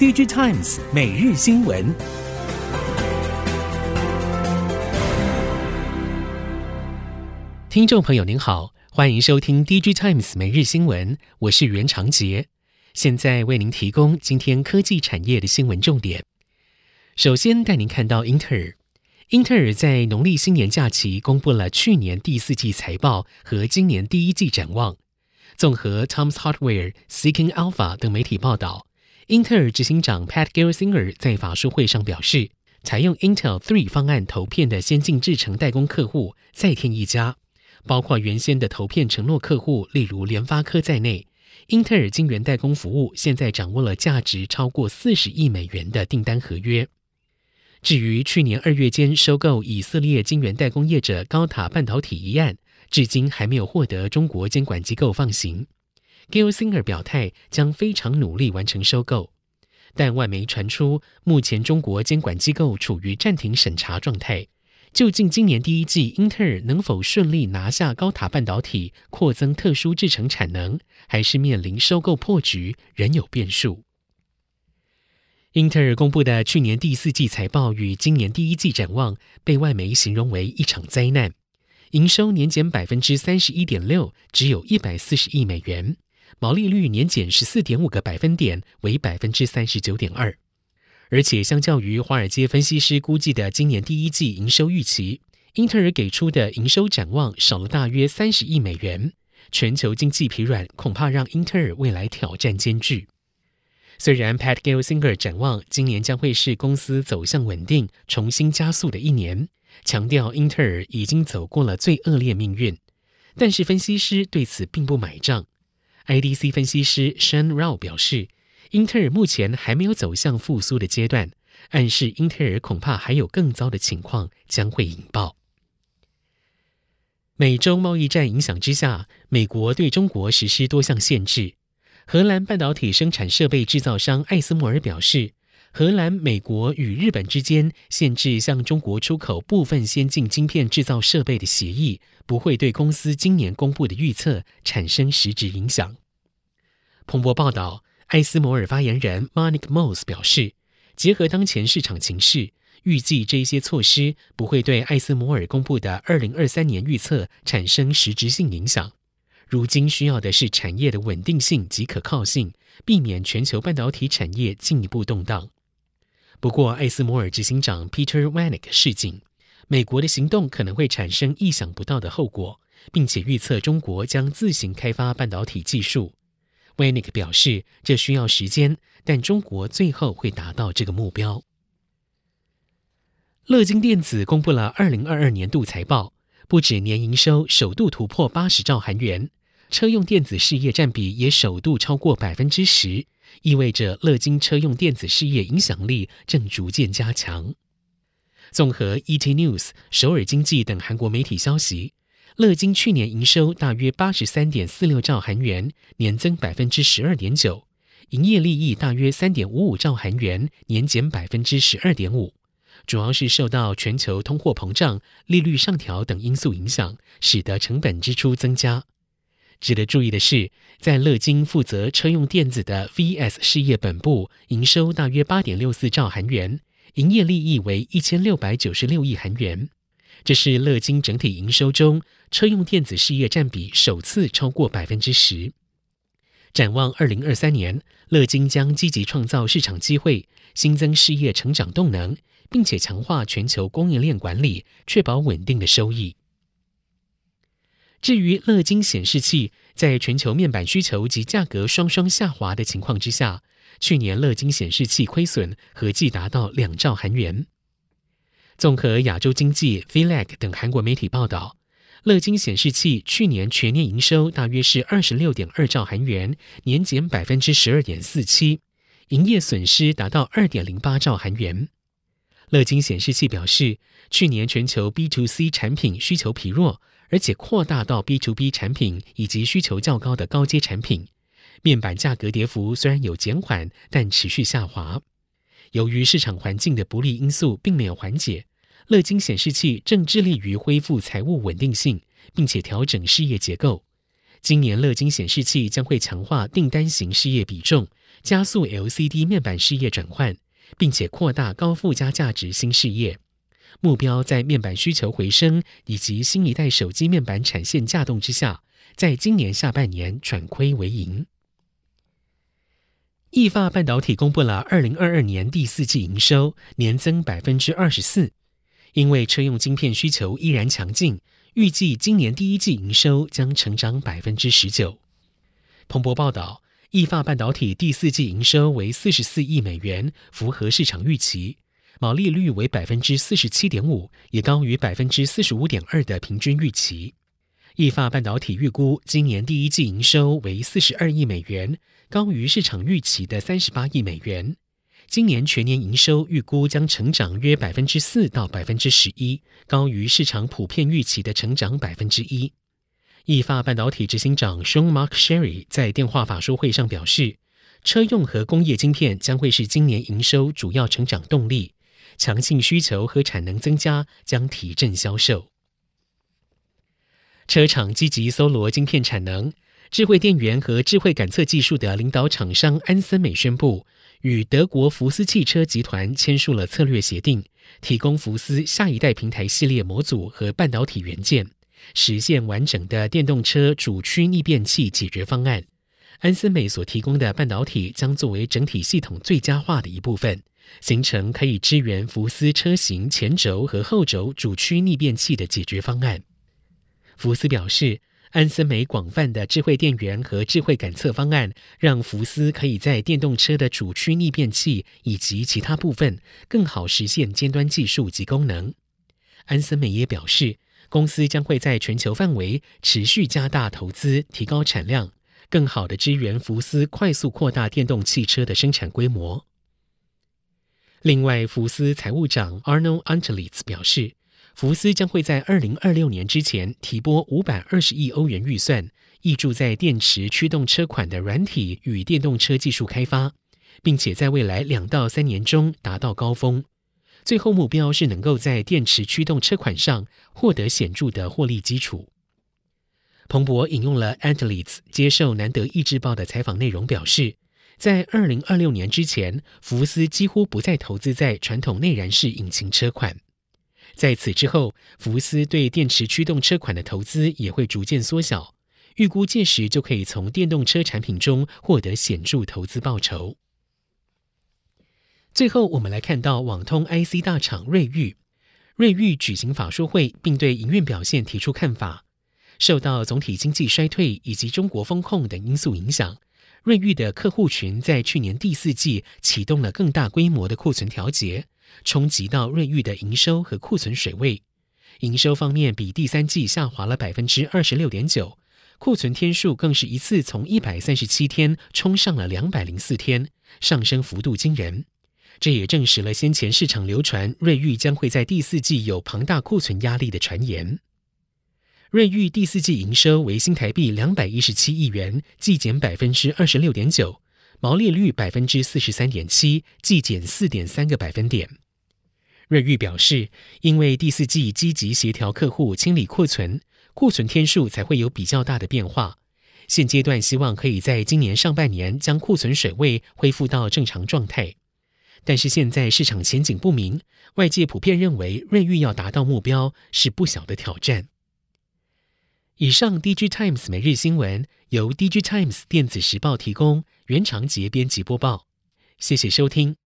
DigiTimes 每日新闻，听众朋友您好，欢迎收听 DigiTimes 每日新闻，我是袁长杰，现在为您提供今天科技产业的新闻重点。首先带您看到英特尔，英特尔在农历新年假期公布了去年第四季财报和今年第一季展望。综合 Tom's Hardware、Seeking Alpha 等媒体报道。英特尔执行长 Pat Gelsinger 在法说会上表示，采用 Intel 3方案投片的先进制程代工客户再添一家，包括原先的投片承诺客户，例如联发科在内。英特尔晶圆代工服务现在掌握了价值超过四十亿美元的订单合约。至于去年二月间收购以色列晶圆代工业者高塔半导体一案，至今还没有获得中国监管机构放行。Gelsinger 表态将非常努力完成收购，但外媒传出目前中国监管机构处于暂停审查状态。究竟今年第一季英特尔能否顺利拿下高塔半导体，扩增特殊制程产能，还是面临收购破局，仍有变数。英特尔公布的去年第四季财报与今年第一季展望，被外媒形容为一场灾难，营收年减百分之三十一点六，只有一百四十亿美元。毛利率年减十四点五个百分点，为百分之三十九点二。而且，相较于华尔街分析师估计的今年第一季营收预期，英特尔给出的营收展望少了大约三十亿美元。全球经济疲软，恐怕让英特尔未来挑战艰巨。虽然 Pat Gelsinger 展望今年将会是公司走向稳定、重新加速的一年，强调英特尔已经走过了最恶劣命运，但是分析师对此并不买账。IDC 分析师 Shan Rao 表示，英特尔目前还没有走向复苏的阶段，暗示英特尔恐怕还有更糟的情况将会引爆。美中贸易战影响之下，美国对中国实施多项限制。荷兰半导体生产设备制造商艾斯莫尔表示，荷兰、美国与日本之间限制向中国出口部分先进晶片制造设备的协议，不会对公司今年公布的预测产生实质影响。彭博报道，艾斯摩尔发言人 Monica Moss 表示，结合当前市场情势，预计这些措施不会对艾斯摩尔公布的二零二三年预测产生实质性影响。如今需要的是产业的稳定性及可靠性，避免全球半导体产业进一步动荡。不过，艾斯摩尔执行长 Peter Wennink 示警，美国的行动可能会产生意想不到的后果，并且预测中国将自行开发半导体技术。Wanick 表示，这需要时间，但中国最后会达到这个目标。乐金电子公布了二零二二年度财报，不止年营收首度突破八十兆韩元。车用电子事业占比也首度超过百分之十，意味着乐金车用电子事业影响力正逐渐加强。综合 ET News、首尔经济等韩国媒体消息，乐金去年营收大约八十三点四六兆韩元，年增百分之十二点九；营业利益大约三点五五兆韩元，年减百分之十二点五。主要是受到全球通货膨胀、利率上调等因素影响，使得成本支出增加。值得注意的是，在乐金负责车用电子的 VS 事业本部，营收大约八点六四兆韩元，营业利益为一千六百九十六亿韩元。这是乐金整体营收中车用电子事业占比首次超过百分之十。展望二零二三年，乐金将积极创造市场机会，新增事业成长动能，并且强化全球供应链管理，确保稳定的收益。至于乐金显示器，在全球面板需求及价格双双下滑的情况之下，去年乐金显示器亏损合计达到两兆韩元。综合亚洲经济、VLAC 等韩国媒体报道，乐金显示器去年全年营收大约是二十六点二兆韩元，年减百分之十二点四七，营业损失达到二点零八兆韩元。乐金显示器表示，去年全球 B to C 产品需求疲弱。而且扩大到 B to B 产品以及需求较高的高阶产品，面板价格跌幅虽然有减缓，但持续下滑。由于市场环境的不利因素并没有缓解，乐金显示器正致力于恢复财务稳定性，并且调整事业结构。今年乐金显示器将会强化订单型事业比重，加速 LCD 面板事业转换，并且扩大高附加价值新事业。目标在面板需求回升以及新一代手机面板产线稼动之下，在今年下半年转亏为盈。意法半导体公布了二零二二年第四季营收年增百分之二十四，因为车用晶片需求依然强劲，预计今年第一季营收将成长百分之十九。彭博报道，意法半导体第四季营收为四十四亿美元，符合市场预期。毛利率为百分之四十七点五，也高于百分之四十五点二的平均预期。意法半导体预估今年第一季营收为四十二亿美元，高于市场预期的三十八亿美元。今年全年营收预估将成长约百分之四到百分之十一，高于市场普遍预期的成长百分之一。意法半导体执行长 Sean Mark Sherry 在电话法说会上表示，车用和工业晶片将会是今年营收主要成长动力。强劲需求和产能增加将提振销售。车厂积极搜罗晶片产能，智慧电源和智慧感测技术的领导厂商安森美宣布，与德国福斯汽车集团签署了策略协定，提供福斯下一代平台系列模组和半导体元件，实现完整的电动车主驱逆变器解决方案。安森美所提供的半导体将作为整体系统最佳化的一部分。形成可以支援福斯车型前轴和后轴主驱逆变器的解决方案。福斯表示，安森美广泛的智慧电源和智慧感测方案，让福斯可以在电动车的主驱逆变器以及其他部分更好实现尖端技术及功能。安森美也表示，公司将会在全球范围持续加大投资，提高产量，更好的支援福斯快速扩大电动汽车的生产规模。另外，福斯财务长 Arnold Antlitz 表示，福斯将会在二零二六年之前提拨五百二十亿欧元预算，挹注在电池驱动车款的软体与电动车技术开发，并且在未来两到三年中达到高峰。最后目标是能够在电池驱动车款上获得显著的获利基础。彭博引用了 Antlitz 接受南德意志报的采访内容表示。在二零二六年之前，福斯几乎不再投资在传统内燃式引擎车款。在此之后，福斯对电池驱动车款的投资也会逐渐缩小。预估届时就可以从电动车产品中获得显著投资报酬。最后，我们来看到网通 IC 大厂瑞昱，瑞昱举行法说会，并对营运表现提出看法。受到总体经济衰退以及中国风控等因素影响。瑞昱的客户群在去年第四季启动了更大规模的库存调节，冲击到瑞昱的营收和库存水位。营收方面比第三季下滑了百分之二十六点九，库存天数更是一次从一百三十七天冲上了两百零四天，上升幅度惊人。这也证实了先前市场流传瑞昱将会在第四季有庞大库存压力的传言。瑞昱第四季营收为新台币两百一十七亿元，季减百分之二十六点九，毛利率百分之四十三点七，季减四点三个百分点。瑞昱表示，因为第四季积极协调客户清理库存，库存天数才会有比较大的变化。现阶段希望可以在今年上半年将库存水位恢复到正常状态，但是现在市场前景不明，外界普遍认为瑞昱要达到目标是不小的挑战。以上，DG Times 每日新闻由 DG Times 电子时报提供，原长节编辑播报，谢谢收听。